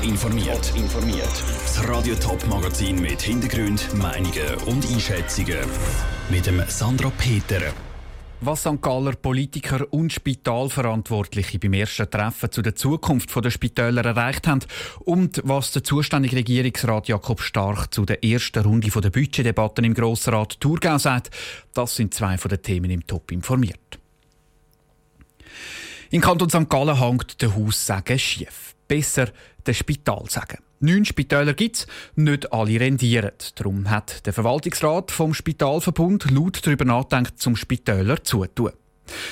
Top informiert. informiert. Das Radio Top Magazin mit Hintergrund, Meinungen und Einschätzungen mit dem Sandra Peter. Was St. Galler Politiker und Spitalverantwortliche beim ersten Treffen zu der Zukunft der Spitäler erreicht haben und was der zuständige Regierungsrat Jakob Stark zu der ersten Runde der Budgetdebatten im Grossrat Thurgau sagt, das sind zwei von den Themen im Top informiert. In Kanton St. Gallen hängt der Haussagen schief. Besser der Spital sagen. Neun Spitäler gibt es, nicht alle rendieren. Darum hat der Verwaltungsrat vom Spitalverbund laut darüber nachgedacht, zum Spitäler zutun.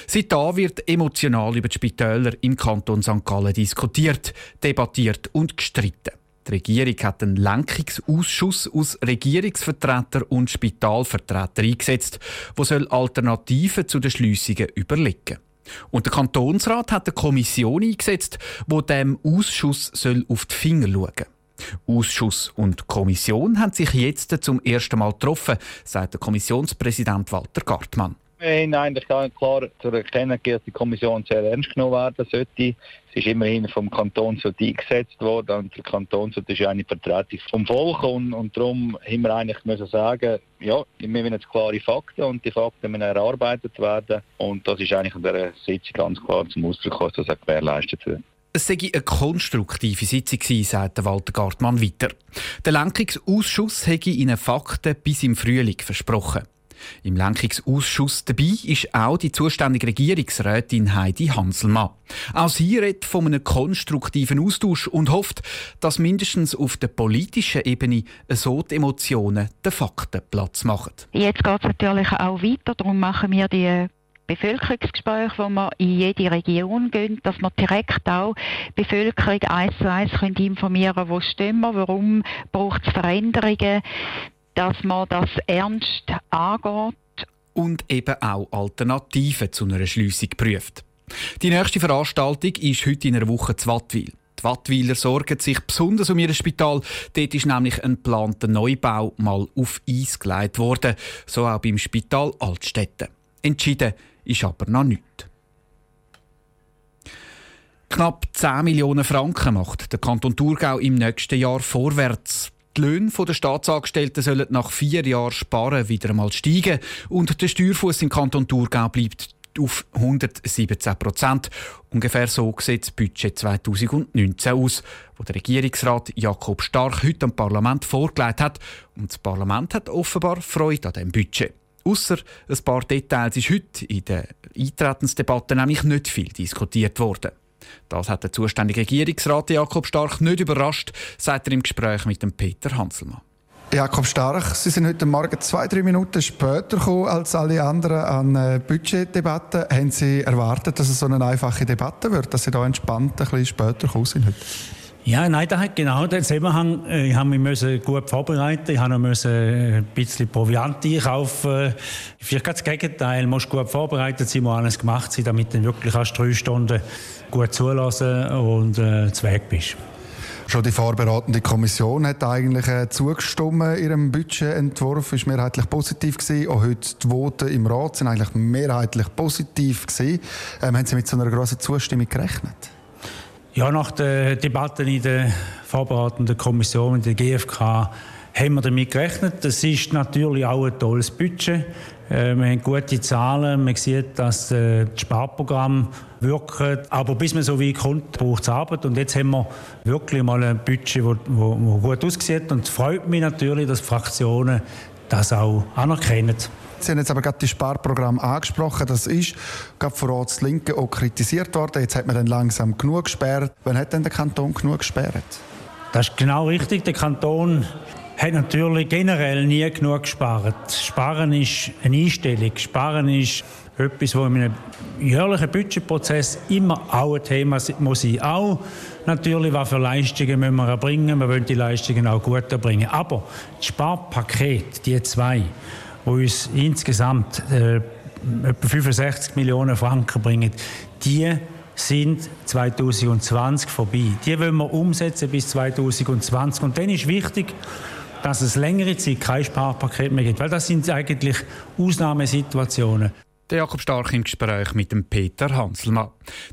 Seitdem wird emotional über die Spitäler im Kanton St. Gallen diskutiert, debattiert und gestritten. Die Regierung hat einen Lenkungsausschuss aus Regierungsvertretern und Spitalvertretern eingesetzt, der Alternativen zu den Schliessungen überlegen soll. Und der Kantonsrat hat eine Kommission eingesetzt, wo dem Ausschuss soll auf die Finger schauen Ausschuss und Kommission haben sich jetzt zum ersten Mal getroffen, sagt der Kommissionspräsident Walter Gartmann. Wir haben eigentlich klar zu erkennen, dass die Kommission sehr ernst genommen werden sollte. Sie ist immerhin vom Kanton so eingesetzt worden und der Kanton ist eine Vertretung vom Volk und, und darum haben wir eigentlich müssen sagen, ja, wir müssen jetzt klare Fakten und die Fakten müssen erarbeitet werden und das ist eigentlich in dieser Sitzung ganz klar zum Ausdruck gekommen, dass das gewährleistet wird. Es sei eine konstruktive Sitzung gewesen, sagt Walter Gartmann weiter. Der Lenkungsausschuss hätte ihnen Fakten bis im Frühling versprochen. Im Lenkungsausschuss dabei ist auch die zuständige Regierungsrätin Heidi Hanselmann. Auch sie redet von einem konstruktiven Austausch und hofft, dass mindestens auf der politischen Ebene so die Emotionen den Fakten Platz machen. Jetzt geht es natürlich auch weiter, darum machen wir die Bevölkerungsgespräche, wo wir in jede Region gehen, dass wir direkt auch die Bevölkerung eins zu eins informieren können, wo stehen wir, warum braucht es Veränderungen dass man das ernst angeht. Und eben auch Alternativen zu einer Schliessung prüft. Die nächste Veranstaltung ist heute in einer Woche zu Wattwil. Die Wattwiler sorgen sich besonders um ihr Spital. Dort ist nämlich ein geplanter Neubau mal auf Eis gelegt worden. So auch beim Spital Altstädte. Entschieden ist aber noch nichts. Knapp 10 Millionen Franken macht der Kanton Thurgau im nächsten Jahr vorwärts. Die Löhne der Staatsangestellten sollen nach vier Jahren Sparen wieder einmal steigen und der Steuerfuß im Kanton Thurgau bleibt auf 117 Prozent. Ungefähr so sieht das Budget 2019 aus, wo der Regierungsrat Jakob Stark heute am Parlament vorgelegt hat. Und das Parlament hat offenbar Freude an diesem Budget. Außer ein paar Details ist heute in der Eintretensdebatte nämlich nicht viel diskutiert worden. Das hat der zuständige Regierungsrat Jakob Stark nicht überrascht, sagt er im Gespräch mit dem Peter Hanselmann. Jakob Stark, Sie sind heute Morgen zwei, drei Minuten später gekommen als alle anderen an äh, Budgetdebatten. Haben Sie erwartet, dass es so eine einfache Debatte wird, dass Sie da entspannt ein bisschen später gekommen sind heute? Ja, nein, da hat genau den Zusammenhang. Äh, ich habe mich gut vorbereiten. Ich musste äh, ein bisschen Proviant einkaufen. Vielleicht das Gegenteil. Du musst gut vorbereitet sein, muss alles gemacht sein, damit du wirklich erst drei Stunden gut zulassen und äh, zu Weg bist. Schon die vorbereitende Kommission hat eigentlich äh, zugestimmt. Ihrem Budgetentwurf ist mehrheitlich positiv gewesen. Auch heute die Voten im Rat sind eigentlich mehrheitlich positiv gewesen. Ähm, haben Sie mit so einer grossen Zustimmung gerechnet? Ja, nach der Debatte in der vorbereitenden Kommission, in der GfK, haben wir damit gerechnet. Das ist natürlich auch ein tolles Budget. Äh, wir haben gute Zahlen. Man sieht, dass äh, das Sparprogramm wirkt. Aber bis man so weit kommt, braucht es Arbeit. Und jetzt haben wir wirklich mal ein Budget, das gut aussieht. Und es freut mich natürlich, dass Fraktionen das auch anerkennen. Sie haben jetzt aber gerade das Sparprogramm angesprochen. Das ist gerade von Rats Linke auch kritisiert worden. Jetzt hat man dann langsam genug gesperrt. Wann hat denn der Kanton genug gesperrt? Das ist genau richtig. Der Kanton hat natürlich generell nie genug gespart. Sparen ist eine Einstellung. Sparen ist etwas, das in einem jährlichen Budgetprozess immer auch ein Thema muss sein. Auch natürlich, was für Leistungen müssen wir erbringen. Wir wollen die Leistungen auch gut erbringen. Aber das Sparpaket, die zwei, die uns insgesamt äh, etwa 65 Millionen Franken bringen, die sind 2020 vorbei. Die wollen wir umsetzen bis 2020. Und dann ist wichtig, dass es längere Zeit kein Sparpaket mehr gibt, weil das sind eigentlich Ausnahmesituationen. Der Jakob Stark im Gespräch mit dem Peter Hanselmann.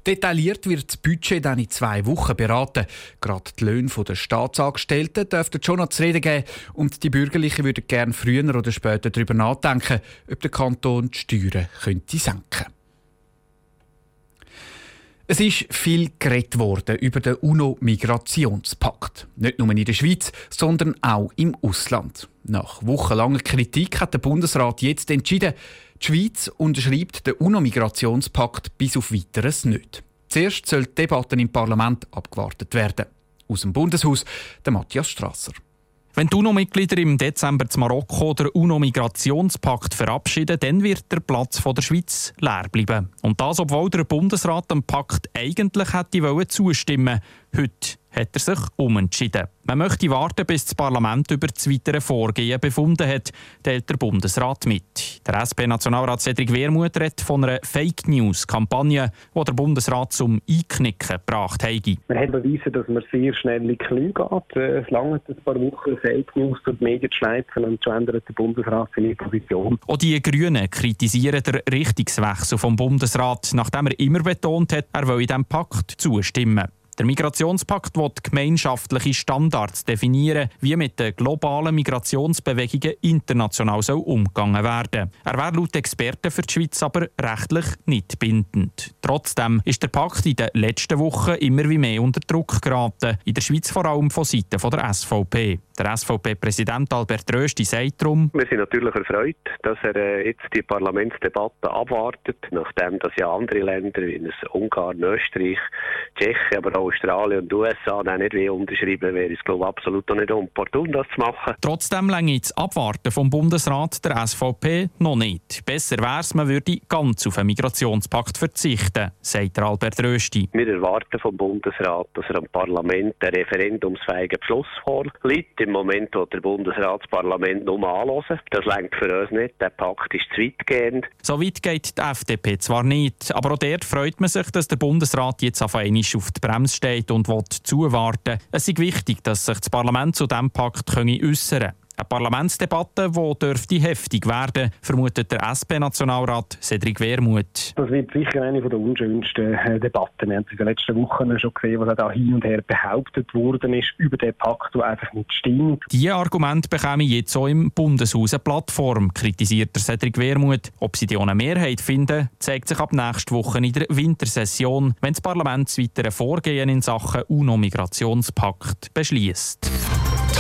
Detailliert wird das Budget dann in zwei Wochen beraten. Gerade die Löhne der Staatsangestellten dürften schon noch zu reden geben und die Bürgerlichen würden gerne früher oder später darüber nachdenken, ob der Kanton die Steuern könnte senken es ist viel geredet worden über den UNO-Migrationspakt. Nicht nur in der Schweiz, sondern auch im Ausland. Nach wochenlanger Kritik hat der Bundesrat jetzt entschieden, die Schweiz unterschreibt den UNO-Migrationspakt bis auf Weiteres nicht. Zuerst soll die Debatte im Parlament abgewartet werden. Aus dem Bundeshaus der Matthias Strasser. Wenn die UNO-Mitglieder im Dezember zu Marokko den UNO-Migrationspakt verabschieden, dann wird der Platz der Schweiz leer bleiben. Und das, obwohl der Bundesrat dem Pakt eigentlich hätte zustimmen wollen. Heute hat er sich umentschieden. Man möchte warten, bis das Parlament über das weitere Vorgehen befunden hat, teilt der Bundesrat mit. Der SP-Nationalrat Cedric Wermuth redet von einer Fake-News-Kampagne, die der Bundesrat zum Einknicken gebracht hat. Wir haben bewiesen, dass man sehr schnell in Knie geht. Es lange ein paar Wochen Fake News durch die Medien zu schleifen und schon ändert der Bundesrat seine Position. Auch die Grünen kritisieren den Richtungswechsel vom Bundesrat, nachdem er immer betont hat, er will in diesem Pakt zustimmen. Der Migrationspakt will gemeinschaftliche Standards definieren, wie mit den globalen Migrationsbewegungen international soll umgegangen werden. Er wäre laut Experten für die Schweiz aber rechtlich nicht bindend. Trotzdem ist der Pakt in den letzten Wochen immer wie mehr unter Druck geraten, in der Schweiz vor allem von Seiten der SVP. Der SVP-Präsident Albert Rösti sagt darum, Wir sind natürlich erfreut, dass er äh, jetzt die Parlamentsdebatte abwartet, nachdem das ja andere Länder wie Ungarn, Österreich, Tschechien, aber auch Australien und USA dann nicht wie unterschreiben, wäre es glaube ich absolut nicht opportun, das zu machen. Trotzdem länge das Abwarten vom Bundesrat der SVP noch nicht. Besser wäre es, man würde ganz auf einen Migrationspakt verzichten, sagt Albert Rösti. Wir erwarten vom Bundesrat, dass er am Parlament einen referendumsfähigen Beschluss vorlegt. Im Moment wird der Bundesrat das Parlament nur anhören. Das längt für uns nicht. Der Pakt ist zu weitgehend. So weit geht die FDP zwar nicht, aber auch dort freut man sich, dass der Bundesrat jetzt auf einmal auf die Bremse steht und will zuwarten. Es ist wichtig, dass sich das Parlament zu diesem Pakt äußern kann. Eine Parlamentsdebatte, die dürfte heftig werden, vermutet der SP-Nationalrat Cedric Wermuth. Das wird sicher eine der unschönsten äh, Debatten. Wir haben es in den letzten Wochen schon gesehen, was da hin und her behauptet worden ist über den Pakt, der einfach nicht stimmt. Diese Argumente bekommen jetzt auch im Bundeshaus eine Plattform, kritisiert der Cedric Wermuth. Ob sie die ohne Mehrheit finden, zeigt sich ab nächster Woche in der Wintersession, wenn das Parlament das weitere Vorgehen in Sachen UNO-Migrationspakt beschließt.